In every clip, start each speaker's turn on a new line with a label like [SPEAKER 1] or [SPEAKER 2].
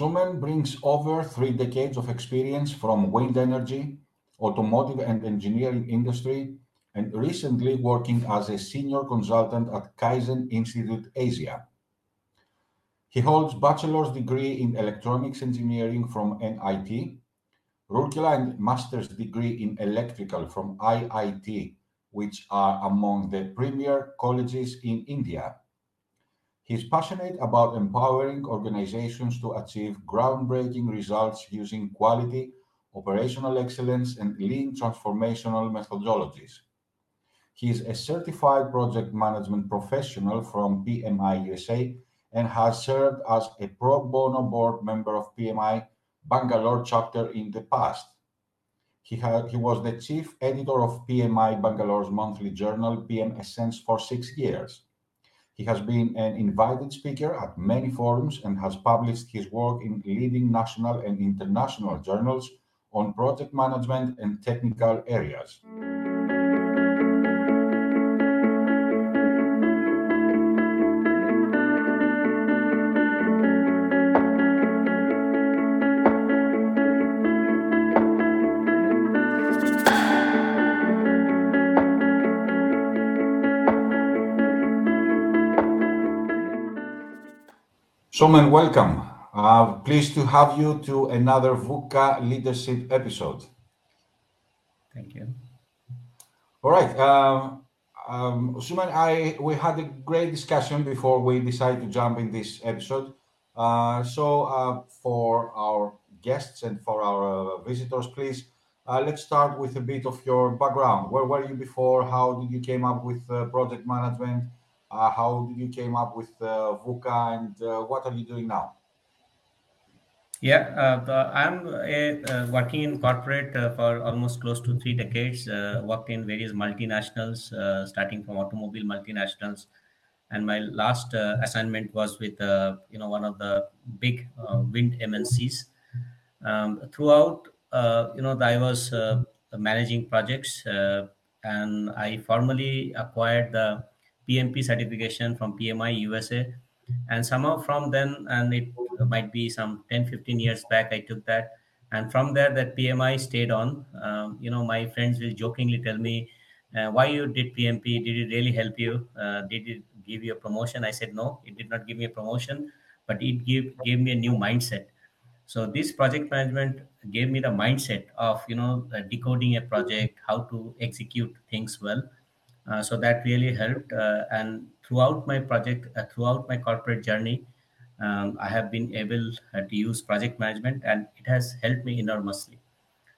[SPEAKER 1] Soumen brings over three decades of experience from wind energy, automotive and engineering industry, and recently working as a senior consultant at Kaizen Institute Asia. He holds bachelor's degree in electronics engineering from NIT, Rourkela and master's degree in electrical from IIT, which are among the premier colleges in India. He is passionate about empowering organizations to achieve groundbreaking results using quality, operational excellence, and lean transformational methodologies. He is a certified project management professional from PMI USA and has served as a pro bono board member of PMI Bangalore chapter in the past. He, had, he was the chief editor of PMI Bangalore's monthly journal, PM Essence, for six years. He has been an invited speaker at many forums and has published his work in leading national and international journals on project management and technical areas. Soumen, welcome. Uh, pleased to have you to another VUCA leadership episode.
[SPEAKER 2] Thank you.
[SPEAKER 1] All right. Um, um, Soumen, I we had a great discussion before we decided to jump in this episode. Uh, so, uh, for our guests and for our uh, visitors, please uh, let's start with a bit of your background. Where were you before? How did you came up with uh, project management? Uh, how did you came up with uh, VUCA and uh, what are you doing now?
[SPEAKER 2] Yeah, uh, I'm uh, working in corporate uh, for almost close to three decades. worked in various multinationals, starting from automobile multinationals, and my last assignment was with you know one of the big wind MNCs. Um, throughout, you know, I was managing projects, and I formally acquired the PMP certification from PMI USA. And somehow from then, and it might be some 10, 15 years back, I took that. And from there, that PMI stayed on. Um, you know, my friends will jokingly tell me, uh, why you did PMP? Did it really help you? Uh, did it give you a promotion? I said, no, it did not give me a promotion, but it gave, gave me a new mindset. So this project management gave me the mindset of, you know, uh, decoding a project, how to execute things well so that really helped. Uh, and throughout my project, uh, throughout my corporate journey, um, I have been able to use project management, and it has helped me enormously.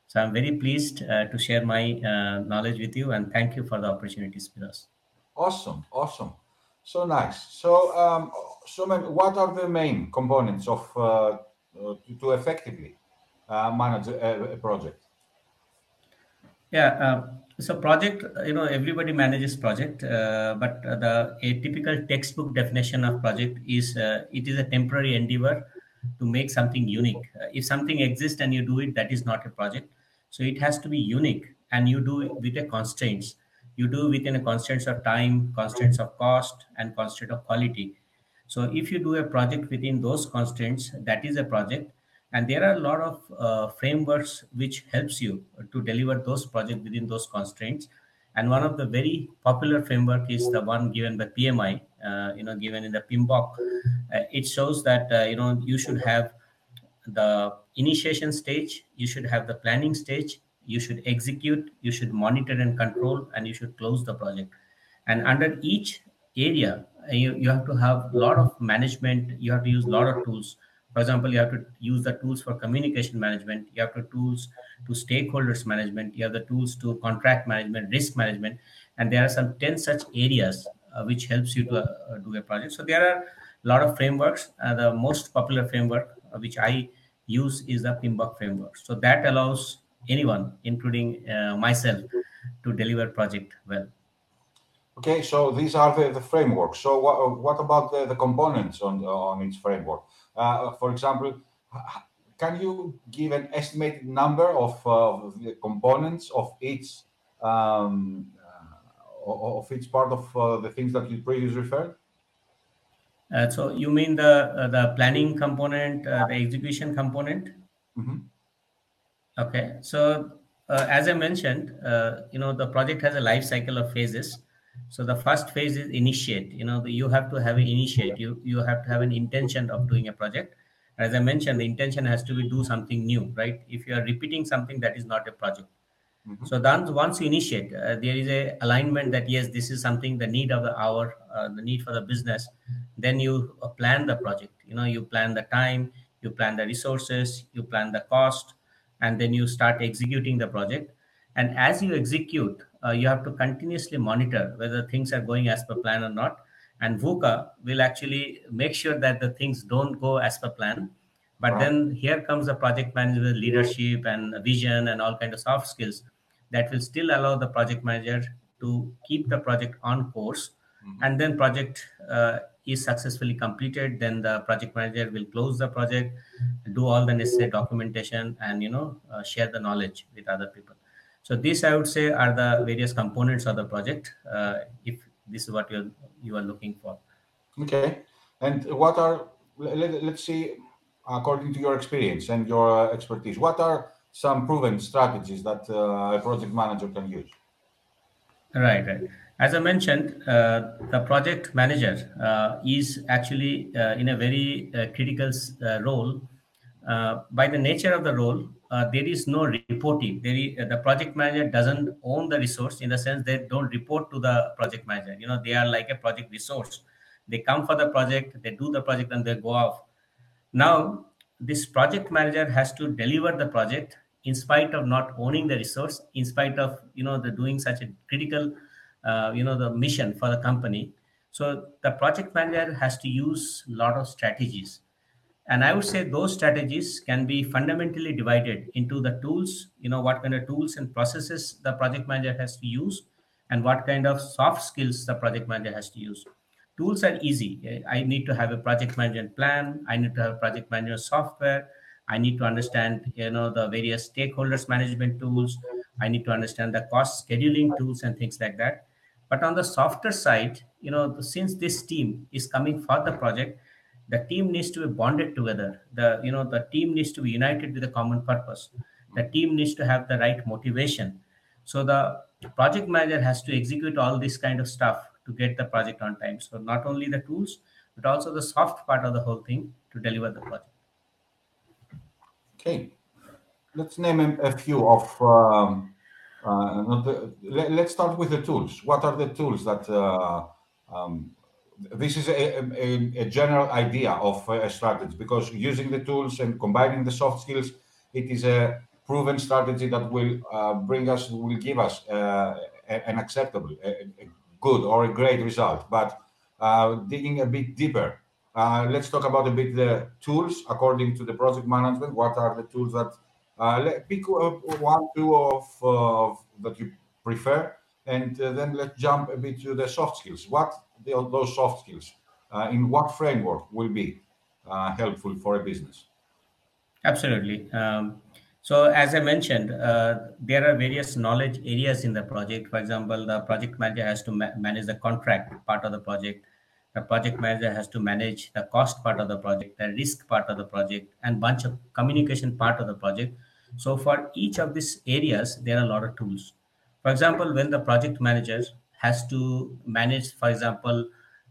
[SPEAKER 2] So I'm very pleased to share my knowledge with you, and thank you for the opportunity, Spiros.
[SPEAKER 1] Awesome, awesome. So nice. So, um, so what are the main components of uh, uh, to, to, effectively uh, manage a, a, project?
[SPEAKER 2] Yeah, so project you know everybody manages project uh, but the a typical textbook definition of project is uh, it is a temporary endeavor to make something unique. Uh, if something exists and you do it that is not a project. So it has to be unique and you do it with a constraints. You do within a constraints of time constraints of cost and constraint of quality. So if you do a project within those constraints that is a project and there are a lot of uh, frameworks which helps you to deliver those projects within those constraints. And one of the very popular framework is the one given by pmi uh, you know given in the PMBOK uh, it shows that uh, you know you should have the initiation stage you should have the planning stage you should execute you should monitor and control and you should close the project. And under each area you, you have to have a lot of management you have to use a lot of tools for example, you have to use the tools for communication management. You have to tools to stakeholders management. You have the tools to contract management, risk management, and there are some ten such areas uh, which helps you to uh, do a project. So there are a lot of frameworks. Uh, the most popular framework uh, which I use is the PMBOK framework. So that allows anyone, including uh, myself, to deliver project well.
[SPEAKER 1] Okay, so these are the, the frameworks. So what, what about the, the components on on each framework? Uh, for example, can you give an estimated number of uh, the components of each um, uh, of each part of the things that you previously referred?
[SPEAKER 2] Uh, so you mean the uh, the planning component, uh, the execution component?
[SPEAKER 1] Mm-hmm.
[SPEAKER 2] Okay. So uh, as I mentioned, uh, you know the project has a life cycle of phases. So the first phase is initiate. You know you have to have an initiate. You you have to have an intention of doing a project. As I mentioned, the intention has to be do something new, right? If you are repeating something, that is not a project.
[SPEAKER 1] Mhm.
[SPEAKER 2] So then once you initiate, uh, there is a alignment that yes, this is something the need of the hour, uh, the need for the business. Then you uh, plan the project. You know, you plan the time, you plan the resources, you plan the cost, and then you start executing the project. And as you execute, you have to continuously monitor whether things are going as per plan or not. And VUCA will actually make sure that the things don't go as per plan. But
[SPEAKER 1] Right.
[SPEAKER 2] then here comes the project manager leadership and vision and all kind of soft skills that will still allow the project manager to keep the project on course
[SPEAKER 1] Mhm.
[SPEAKER 2] and then project uh, is successfully completed then the project manager will close the project do all the necessary documentation and you know uh, share the knowledge with other people so these i would say are the various components of the project uh, if this is what you you are looking for
[SPEAKER 1] Okay. And what are, let, let's see, according to your experience and your expertise, what are some proven strategies that uh, a project manager can use?
[SPEAKER 2] Right, right. As I mentioned, uh, the project manager uh, is actually uh, in a very uh, critical uh, role. Uh, by the nature of the role, uh, there is no reporting. There is, the project manager doesn't own the resource in the sense they don't report to the project manager. You know, they are like a project resource. They come for the project, they do the project, and they go off. Now, this project manager has to deliver the project in spite of not owning the resource, in spite of you know the doing such a critical, uh, you know, the mission for the company. So the project manager has to use a lot of strategies, and I would say those strategies can be fundamentally divided into the tools. You know, what kind of tools and processes the project manager has to use, and what kind of soft skills the project manager has to use. Tools are easy. I need to have a project management plan. I need to have project management software. I need to understand you know the various stakeholders management tools. I need to understand the cost scheduling tools and things like that. But on the softer side you know since this team is coming for the project the team needs to be bonded together the you know the team needs to be united with a common purpose the team needs to have the right motivation so the project manager has to execute all this kind of stuff to get the project on time. So not only the tools, but also the soft part of the whole thing to deliver the project.
[SPEAKER 1] Okay. Let's name a, few of, um, uh, let, us start with the tools. What are the tools that, uh, um, this is a, a, a general idea of a strategy because using the tools and combining the soft skills, it is a proven strategy that will uh, bring us, will give us uh, an acceptable, a, a good or a great result. But uh, digging a bit deeper, uh, let's talk about a bit the tools according to the project management. What are the tools that uh, pick uh, one, two of uh, that you prefer, and uh, then let's jump a bit to the soft skills. What the, those soft skills uh, in what framework will be uh, helpful for a business?
[SPEAKER 2] Absolutely. Um, so as I mentioned, uh, there are various knowledge areas in the project. For example, the project manager has to ma- manage the contract part of the project. The project manager has to manage the cost part of the project, the risk part of the project, and bunch of communication part of the project. So for each of these areas, there are a lot of tools. For example, when the project manager has to manage, for example,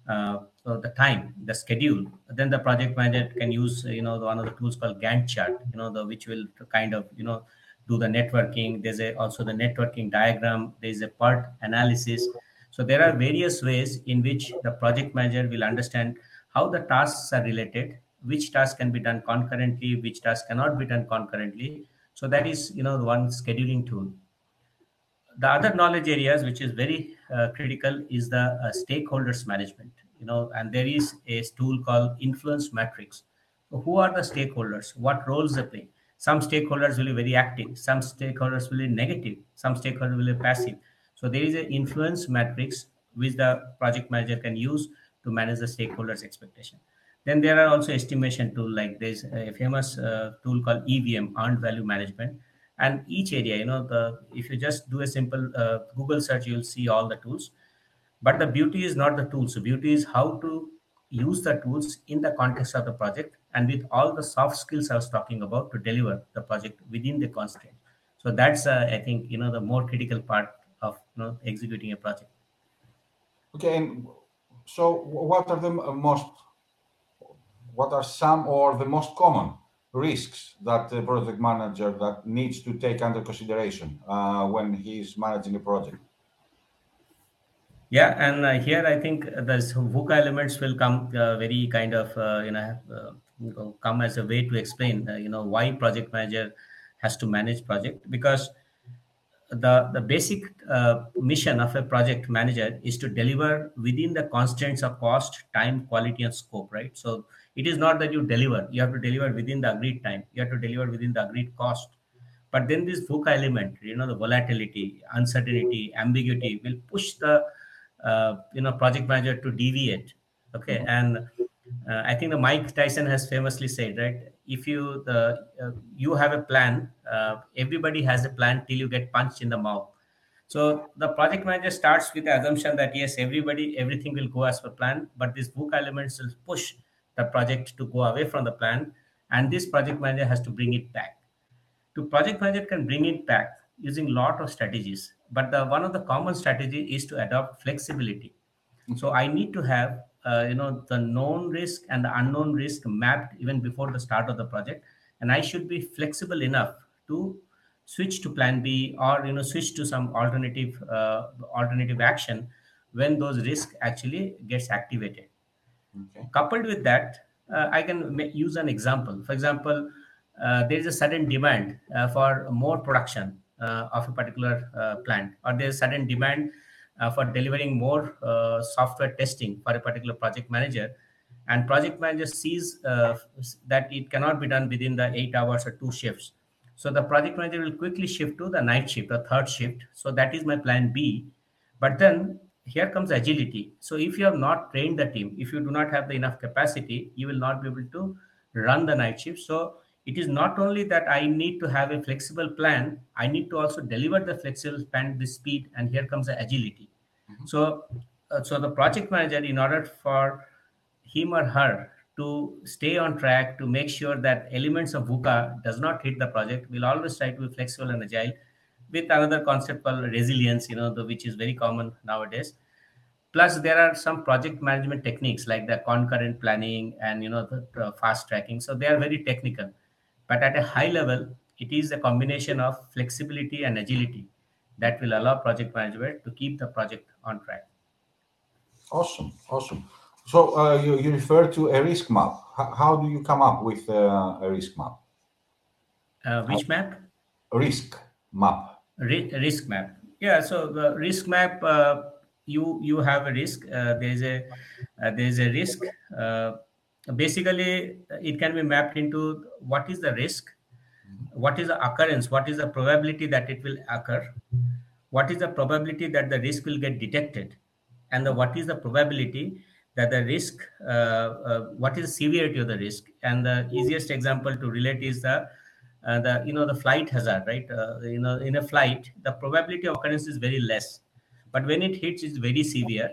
[SPEAKER 2] uh, the time, the schedule, then the project manager can use, you know, one of the tools called Gantt chart, you know, the which will kind of, you know, do the networking. There's a, also the networking diagram. There's a part analysis. So there are various ways in which the project manager will understand how the tasks are related, which task can be done concurrently, which task cannot be done concurrently. So that is, you know, one scheduling tool the other knowledge areas which is very uh, critical is the uh, stakeholders management you know and there is a tool called influence matrix. So who are the stakeholders? What roles they play? Some stakeholders will be very active some stakeholders will be negative some stakeholders will be passive. So there is an influence matrix which the project manager can use to manage the stakeholders expectation. Then there are also estimation tool like there's a famous uh, tool called evm earned value management and each area you know the if you just do a simple uh, google search you'll see all the tools but the beauty is not the tools the beauty is how to use the tools in the context of the project and with all the soft skills I was talking about to deliver the project within the constraint. So that's, uh, I think, you know, the more critical part of you know executing a project.
[SPEAKER 1] Okay, and so what are the most, what are some or the most common risks that the project manager that needs to take under consideration uh, when he's managing a project?
[SPEAKER 2] Yeah, and uh, here I think the VUCA elements will come uh, very kind of uh, you know uh, come as a way to explain uh, you know why project manager has to manage project because the the basic mission of a project manager is to deliver within the constraints of cost, time, quality, and scope. Right. So it is not that you deliver; you have to deliver within the agreed time. You have to deliver within the agreed cost. But then this VUCA element, you know, the volatility, uncertainty, ambiguity, will push the uh, you know project manager to deviate okay mm-hmm. and uh, i think the mike tyson has famously said right if you uh, you have a plan uh, everybody has a plan till you get punched in the mouth so the project manager starts with the assumption that yes everybody everything will go as per plan but these VUCA elements will push the project to go away from the plan and this project manager has to bring it back. To project manager can bring it back using lot of strategies but the one of the common strategy is to adopt flexibility. So i need to have uh, you know the known risk and the unknown risk mapped even before the start of the project and i should be flexible enough to switch to plan b or you know switch to some alternative uh, alternative action when those risk actually gets activated okay. coupled with that uh, i can use an example. For example uh, there is a sudden demand uh, for more production uh, of a particular uh, plant or there's a sudden demand uh, for delivering more software testing for a particular project manager and project manager sees that it cannot be done within the eight hours or two shifts. So the project manager will quickly shift to the night shift the third shift. So that is my plan b. But then here comes agility so if you have not trained the team if you do not have the enough capacity you will not be able to run the night shift so it is not only that I need to have a flexible plan, I need to also deliver the flexible plan with speed, and here comes the agility. Mm-hmm. So, uh, so the project manager, in order for him or her to stay on track, to make sure that elements of VUCA does not hit the project, will always try to be flexible and agile. With another concept called resilience, you know, the, which is very common nowadays plus there are some project management techniques like the concurrent planning and you know the uh, fast tracking so they are very technical but at a high level, it is a combination of flexibility and agility that will allow project management to keep the project on track.
[SPEAKER 1] Awesome, awesome. So uh, you, you refer to a risk map. How, how do you come up with uh, a risk map?
[SPEAKER 2] Uh, which map?
[SPEAKER 1] Risk map.
[SPEAKER 2] Risk map. Yeah. So the risk map, uh, you you have a risk. Uh, there is a uh, there is a risk basically it can be mapped into what is the risk what is the occurrence what is the probability that it will occur what is the probability that the risk will get detected and the, what is the probability that the risk uh, uh, what is the severity of the risk and the easiest example to relate is the uh, the you know the flight hazard right? Uh, you know in a flight the probability of occurrence is very less. But when it hits it's very severe.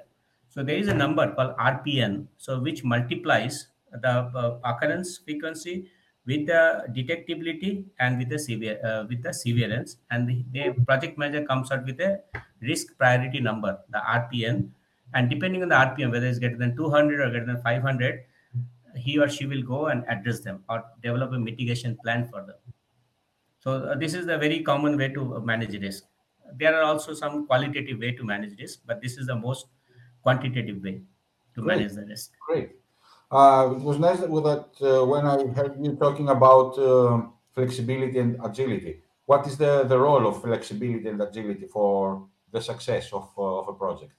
[SPEAKER 2] So there is a number called rpn so which multiplies the uh, occurrence frequency with the detectability and with the severe uh, with the severance. And the, the, project manager comes out with a risk priority number the rpn and depending on the rpn whether it's greater than 200 or greater than 500 he or she will go and address them or develop a mitigation plan for them so uh, this is a very common way to manage risk there are also some qualitative way to manage risk but this is the most quantitative way to
[SPEAKER 1] great.
[SPEAKER 2] manage the risk
[SPEAKER 1] great uh, it was nice that, that uh, when I heard you talking about uh, flexibility and agility. What is the, the role of flexibility and agility for the success of, uh, of a project?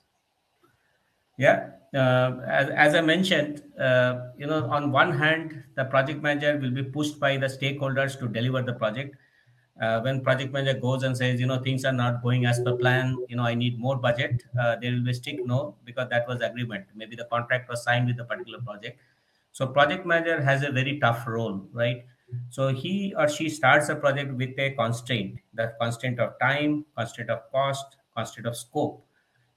[SPEAKER 2] Yeah, uh, as, as I mentioned, uh, you know, on one hand, the project manager will be pushed by the stakeholders to deliver the project. Uh, when project manager goes and says, you know, things are not going as per plan, you know, I need more budget, uh, there will be strict no because that was agreement. Maybe the contract was signed with the particular project so project manager has a very tough role, right? So he or she starts a project with a constraint, the constraint of time, constraint of cost, constraint of scope.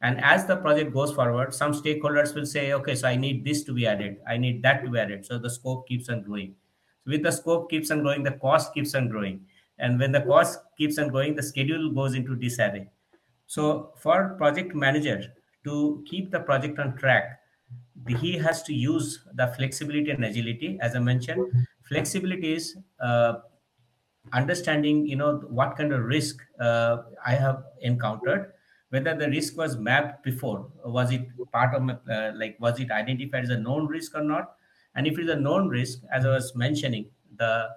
[SPEAKER 2] and as the project goes forward some stakeholders will say okay so i need this to be added i need that to be added so the scope keeps on growing so with the scope keeps on growing the cost keeps on growing and when the cost keeps on going the schedule goes into disarray. So for project manager to keep the project on track he has to use the flexibility and agility. As i mentioned flexibility is uh, understanding you know what kind of risk uh, i have encountered whether the risk was mapped before was it part of my uh, like was it identified as a known risk or not? And if it is a known risk as i was mentioning the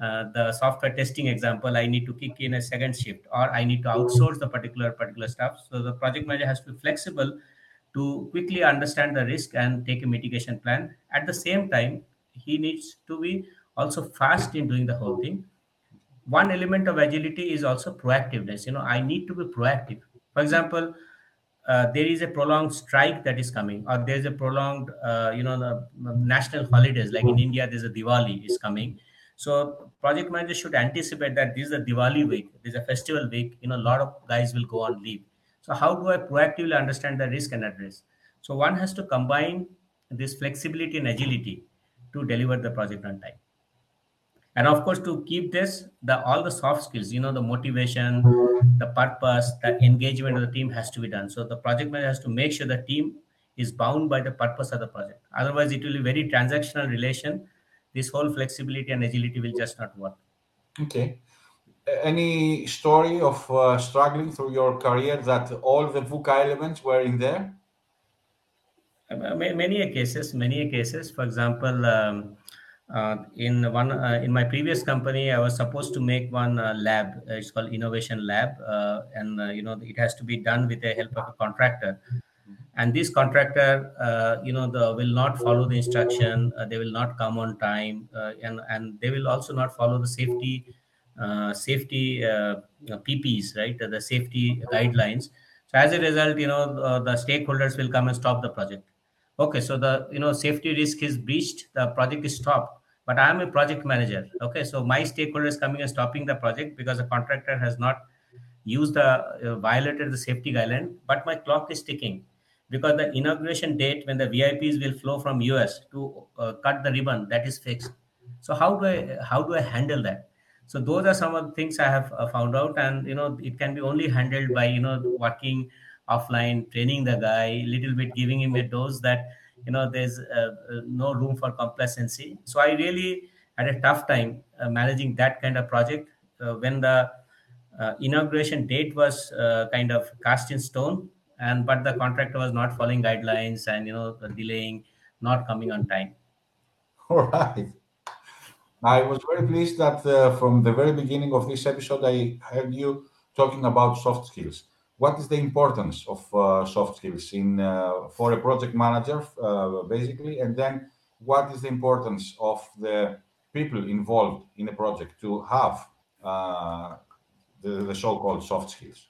[SPEAKER 2] uh, the software testing example i need to kick in a second shift or i need to outsource the particular particular stuff. So the project manager has to be flexible to quickly understand the risk and take a mitigation plan. At the same time he needs to be also fast in doing the whole thing. One element of agility is also proactiveness. You know i need to be proactive. For example uh, there is a prolonged strike that is coming or there's a prolonged uh, you know the national holidays like in india there's a diwali is coming so project manager should anticipate that this is a diwali week this is a festival week you know a lot of guys will go on leave. So how do i proactively understand the risk and address? So one has to combine this flexibility and agility to deliver the project on time. And of course to keep this the all the soft skills you know the motivation the purpose the engagement of the team has to be done. So the project manager has to make sure the team is bound by the purpose of the project. Otherwise it will be very transactional relation this whole flexibility and agility will just not work
[SPEAKER 1] okay any story of uh, struggling through your career that all the VUCA elements were in there?
[SPEAKER 2] Uh, many cases, many cases. For example, um, uh, in one uh, in my previous company i was supposed to make one uh, lab it's called innovation lab uh, and uh, you know it has to be done with the help of a contractor and this contractor uh, you know the, will not follow the instruction. They will not come on time. And and they will also not follow the safety safety PPEs right? The safety guidelines. So as a result you know the stakeholders will come and stop the project. Okay so the you know safety risk is breached. The project is stopped. But i'm a project manager. Okay so my stakeholder is coming and stopping the project because the contractor has not used the uh, violated the safety guideline. But my clock is ticking because the inauguration date when the vips will flow from us to uh, cut the ribbon that is fixed. So how do i how do i handle that? So those are some of the things i have uh, found out. And you know it can be only handled by you know working offline training the guy little bit giving him a dose that you know there's uh, uh, no room for complacency. So i really had a tough time uh, managing that kind of project. Uh, when the inauguration date was kind of cast in stone and but the contractor was not following guidelines and you know delaying not coming on time.
[SPEAKER 1] All right. I was very pleased that from the very beginning of this episode i heard you talking about soft skills. What is the importance of uh, soft skills in uh, for a project manager uh, basically? And then what is the importance of the people involved in a project to have uh, the, the, so-called soft skills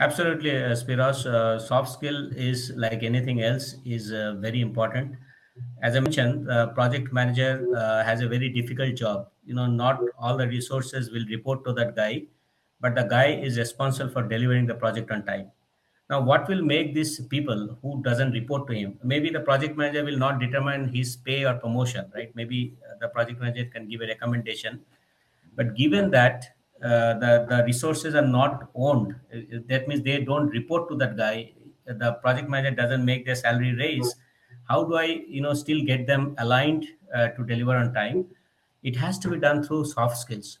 [SPEAKER 2] absolutely uh, spiros uh, soft skill is like anything else is very important. As i mentioned project manager has a very difficult job. You know not all the resources will report to that guy but the guy is responsible for delivering the project on time. Now what will make these people who doesn't report to him? Maybe the project manager will not determine his pay or promotion right? Maybe uh, the project manager can give a recommendation. But given that uh, the, the resources are not owned. Uh, that means they don't report to that guy. The project manager doesn't make their salary raise. How do i you know still get them aligned uh, to deliver on time? It has to be done through soft skills.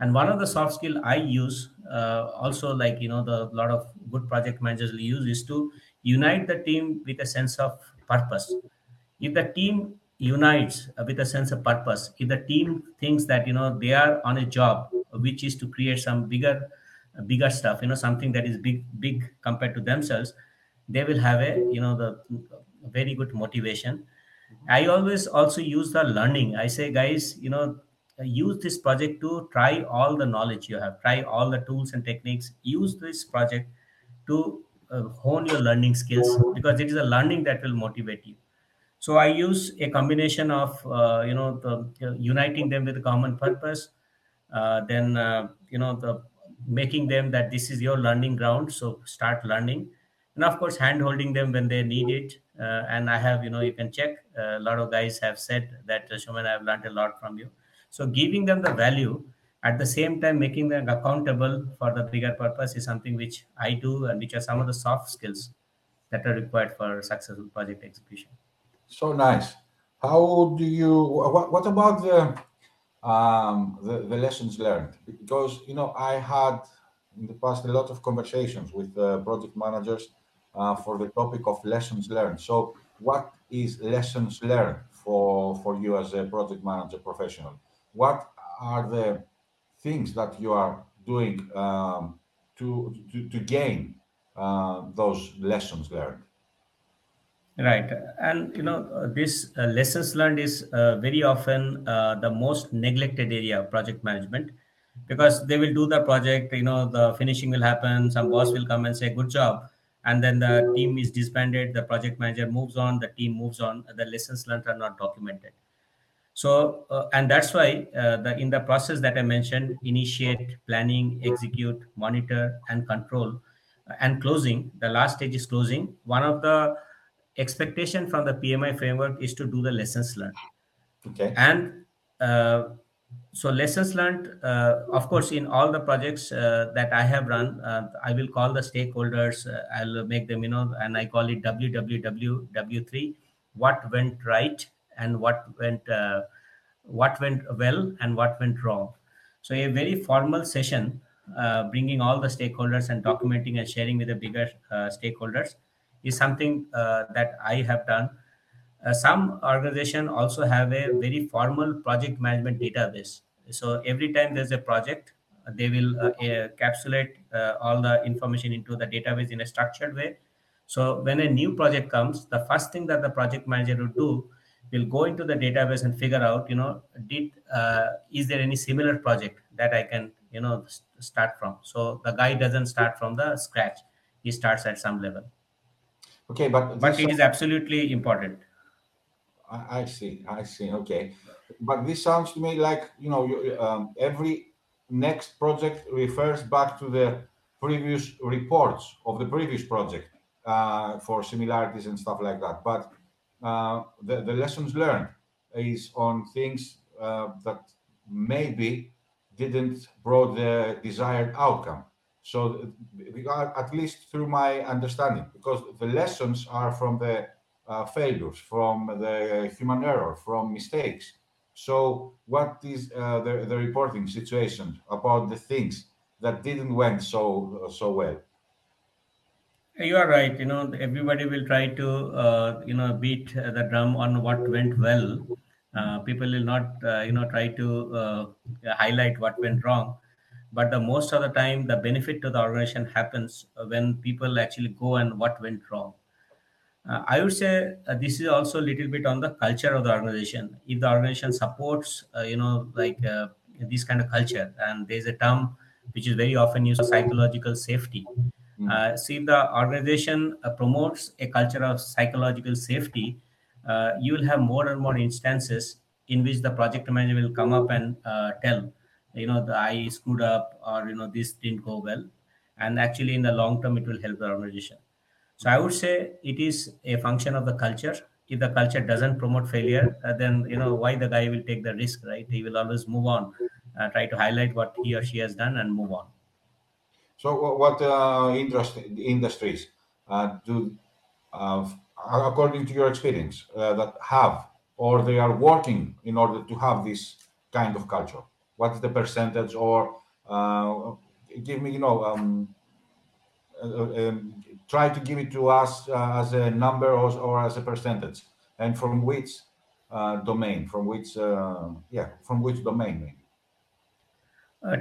[SPEAKER 2] And one of the soft skill i use uh, also like you know the lot of good project managers will use is to unite the team with a sense of purpose. If the team unites with a sense of purpose if the team thinks that you know they are on a job which is to create some bigger bigger stuff you know something that is big big compared to themselves they will have a you know the very good motivation. I always also use the learning. I say guys you know use this project to try all the knowledge you have try all the tools and techniques. Use this project to uh, hone your learning skills because it is a learning that will motivate you. So i use a combination of uh, you know the uh, uniting them with a common purpose uh, then uh, you know the making them that this is your learning ground, so start learning, and of course hand holding them when they need it. Uh, and I have, you know, you can check. Uh, a lot of guys have said that, uh, Soumen, I've learned a lot from you. So giving them the value at the same time making them accountable for the bigger purpose is something which I do and which are some of the soft skills that are required for successful project execution.
[SPEAKER 1] So nice. How do you? What, what about the, um, the the lessons learned? Because you know I had in the past a lot of conversations with uh, project managers uh, for the topic of lessons learned. So what is lessons learned for for you as a project manager professional? What are the things that you are doing um, to, to to gain uh, those lessons learned?
[SPEAKER 2] Right. And, you know, this uh, lessons learned is uh, very often uh, the most neglected area of project management because they will do the project, you know, the finishing will happen, some boss will come and say, good job. And then the team is disbanded, the project manager moves on, the team moves on, the lessons learned are not documented. So, uh, and that's why uh, the in the process that I mentioned, initiate, planning, execute, monitor, and control, and closing. The last stage is closing. One of the expectation from the PMI framework is to do the lessons learned.
[SPEAKER 1] Okay.
[SPEAKER 2] And uh, so lessons learned, uh, of course, in all the projects uh, that I have run, uh, I will call the stakeholders. Uh, I'll make them, you know, and I call it WWW3. What went right and what went uh, what went well and what went wrong. So a very formal session, uh, bringing all the stakeholders and documenting and sharing with the bigger uh, stakeholders is something uh, that I have done. Uh, some organization also have a very formal project management database. So every time there's a project, they will uh, encapsulate uh, all the information into the database in a structured way. So when a new project comes, the first thing that the project manager will do will go into the database and figure out, you know, did uh, is there any similar project that I can, you know, start from. So the guy doesn't start from the scratch; he starts at some level.
[SPEAKER 1] Okay, but
[SPEAKER 2] But
[SPEAKER 1] this
[SPEAKER 2] it is absolutely important.
[SPEAKER 1] I, I see, I see. Okay, but this sounds to me like you know, you, um, every next project refers back to the previous reports of the previous project uh, for similarities and stuff like that. But uh, the the lessons learned is on things uh, that maybe didn't brought the desired outcome. So, at least through my understanding, because the lessons are from the uh, failures, from the human error, from mistakes. So, what is uh, the, the reporting situation about the things that didn't went so so well?
[SPEAKER 2] You are right. You know, everybody will try to, uh, you know, beat the drum on what went well. Uh, people will not, uh, you know, try to uh, highlight what went wrong. But the most of the time, the benefit to the organization happens when people actually go and what went wrong. Uh, I would say uh, this is also a little bit on the culture of the organization. If the organization supports, uh, you know, like uh, this kind of culture, and there's a term which is very often used, psychological safety.
[SPEAKER 1] Mm.
[SPEAKER 2] Uh, see, if the organization uh, promotes a culture of psychological safety, uh, you will have more and more instances in which the project manager will come up and uh, tell, you know, the I screwed up or you know this didn't go well, and actually in the long term it will help the organization. So I would say it is a function of the culture. If the culture doesn't promote failure, uh, then you know why the guy will take the risk, right? He will always move on, uh, try to highlight what he or she has done, and move on.
[SPEAKER 1] So, what uh, industries uh, do, uh, according to your experience, uh, that have or they are working in order to have this kind of culture? What is the percentage, or uh, give me, you know, um, uh, uh, um, try to give it to us uh, as a number or, or as a percentage, and from which uh, domain, from which, uh, yeah, from which domain,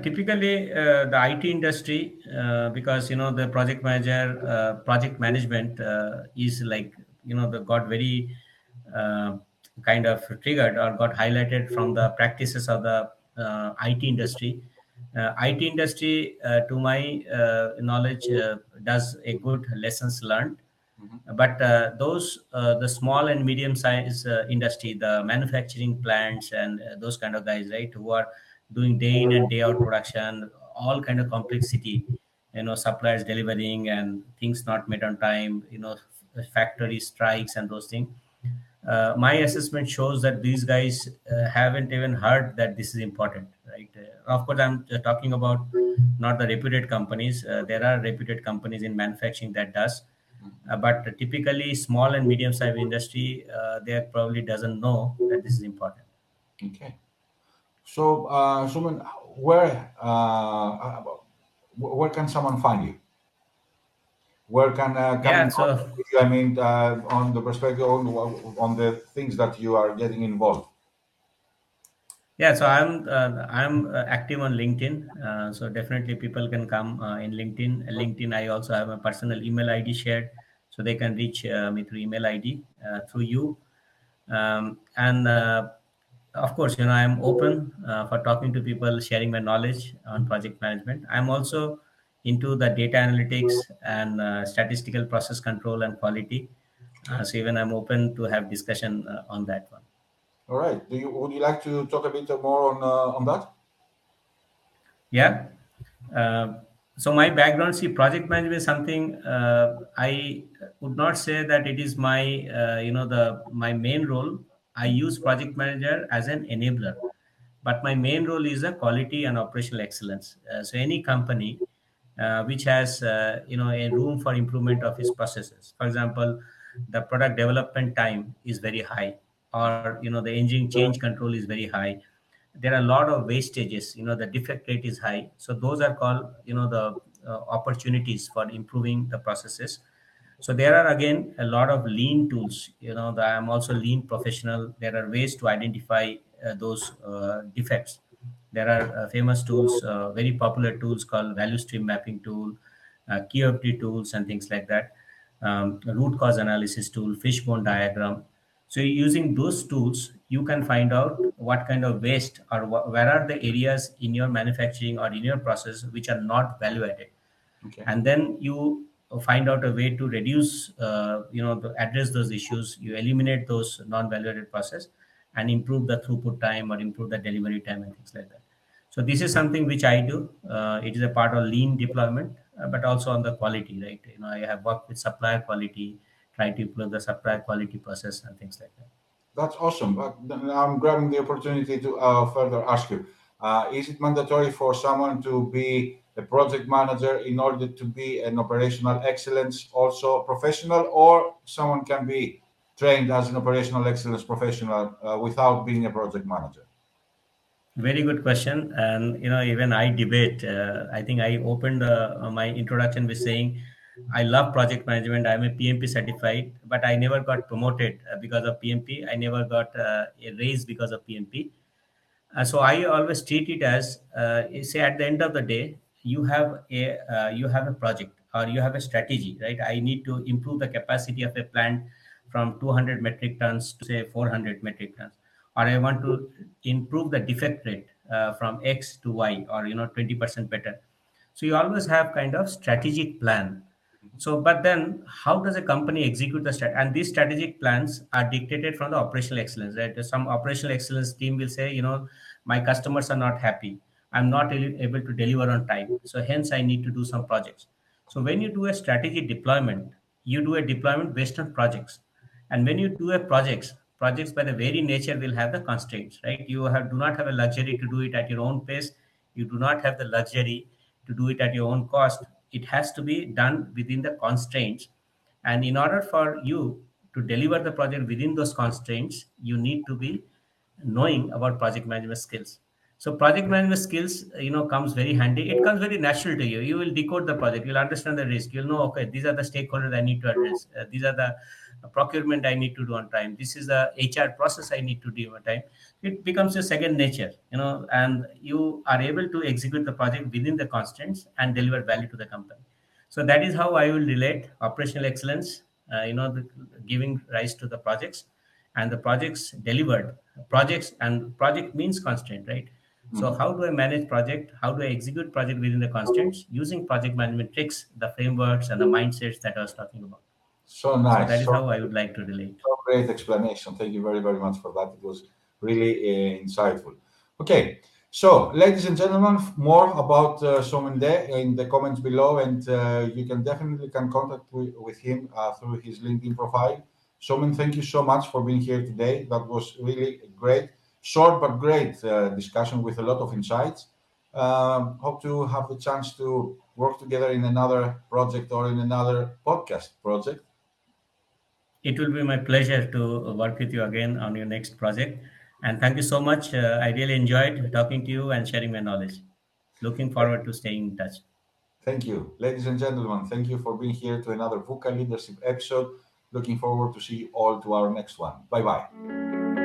[SPEAKER 2] typically, the IT industry, because you know the project manager, project management is like you know the got very kind of triggered or got highlighted from the practices of the IT industry. Uh, IT industry, uh, to my uh, knowledge, uh, does a good lessons learned
[SPEAKER 1] Mhm.
[SPEAKER 2] but uh, those uh, the small and medium size uh, industry the manufacturing plants and uh, those kind of guys right who are doing day in and day out production all kind of complexity you know suppliers delivering and things not made on time you know factory strikes and those things uh, my assessment shows that these guys uh, haven't even heard that this is important right? Uh, of course i'm talking about not the reputed companies. Uh, there are reputed companies in manufacturing that does. Uh, but typically small and medium sized industry uh, they probably doesn't know that this is important.
[SPEAKER 1] Okay. So uh, Soumen, where uh, where can someone find you where can, uh, can
[SPEAKER 2] yeah, so,
[SPEAKER 1] I mean, uh, on the perspective on, on the things that you are getting involved.
[SPEAKER 2] Yeah, so I'm uh, I'm uh, active on LinkedIn. Uh, so definitely people can come uh, in LinkedIn. LinkedIn, I also have a personal email ID shared, so they can reach me through email ID through you. Um, and of course, you know I'm open for talking to people, sharing my knowledge on project management. I'm also into the data analytics and uh, statistical process control and quality. Uh, so even I'm open to have discussion uh, on that one.
[SPEAKER 1] All right. Do you would you like to talk a bit more on uh, on that?
[SPEAKER 2] Yeah. Uh, so my background, see, project management is something uh, I would not say that it is my you know the my main role. I use project manager as an enabler, but my main role is a quality and operational excellence. so any company which has uh, you know a room for improvement of its processes. For example the product development time is very high or you know the engine change control is very high. There are a lot of wastages you know the defect rate is high. So those are called you know the uh, opportunities for improving the processes. So there are again a lot of lean tools you know i'm also lean professional. There are ways to identify uh, those uh, defects there are uh, famous tools, uh, very popular tools called value stream mapping tool, uh, QFD tools, and things like that. Um, root cause analysis tool, fishbone diagram. So using those tools, you can find out what kind of waste or wh- where are the areas in your manufacturing or in your process which are not value added. Okay. And then you find out a way to reduce, uh, you know, to address those issues. You eliminate those non-value added process and improve the throughput time or improve the delivery time and things like that. So this is something which I do. Uh, it is a part of lean deployment, uh, but also on the quality, right? You know, I have worked with supplier quality, try to improve the supplier quality process and things like that.
[SPEAKER 1] That's awesome. I'm grabbing the opportunity to uh, further ask you: uh, Is it mandatory for someone to be a project manager in order to be an operational excellence also professional, or someone can be trained as an operational excellence professional uh, without being a project manager?
[SPEAKER 2] Very good question. And, you know, even I debate. Uh, I think I opened uh, my introduction with saying, I love project management. I'm a PMP certified, but I never got promoted uh, because of PMP. I never got uh, a raise because of PMP. Uh, so I always treat it as, uh, say, at the end of the day, you have a you have a project or you have a strategy, right? I need to improve the capacity of a plant from 200 metric tons to say 400 metric tons or I want to improve the defect rate uh, from X to Y or you know 20% better. So you always have kind of strategic plan. So, but then how does a company execute the strat? And these strategic plans are dictated from the operational excellence. Right? Some operational excellence team will say, you know, my customers are not happy. I'm not able to deliver on time. So hence I need to do some projects. So when you do a strategy deployment, you do a deployment based on projects. And when you do a projects, projects by the very nature will have the constraints right? You have do not have a luxury to do it at your own pace. You do not have the luxury to do it at your own cost. It has to be done within the constraints. And in order for you to deliver the project within those constraints you need to be knowing about project management skills so project management skills you know comes very handy it comes very natural to you you will decode the project you'll understand the risk you'll know okay these are the stakeholders i need to address uh, these are the procurement I need to do on time. This is the HR process I need to do on time. It becomes a second nature, you know, and you are able to execute the project within the constraints and deliver value to the company. So that is how I will relate operational excellence, uh, you know, the, giving rise to the projects and the projects delivered. Projects and project means constraint, right? So how do I manage project? How do I execute project within the constraints using project management tricks, the frameworks and the mindsets that I was talking about?
[SPEAKER 1] So nice.
[SPEAKER 2] So that is
[SPEAKER 1] so,
[SPEAKER 2] how I would like to relate.
[SPEAKER 1] So great explanation. Thank you very, very much for that. It was really uh, insightful. Okay. So, ladies and gentlemen, more about uh, Somende in the comments below, and uh, you can definitely can contact with, with him uh, through his LinkedIn profile. Soumen, thank you so much for being here today. That was really great, short but great uh, discussion with a lot of insights. Um, hope to have the chance to work together in another project or in another podcast project.
[SPEAKER 2] It will be my pleasure to work with you again on your next project. And thank you so much. Uh, I really enjoyed talking to you and sharing my knowledge. Looking forward to staying in touch.
[SPEAKER 1] Thank you. Ladies and gentlemen, thank you for being here to another VUCA Leadership episode. Looking forward to see you all to our next one. Bye bye.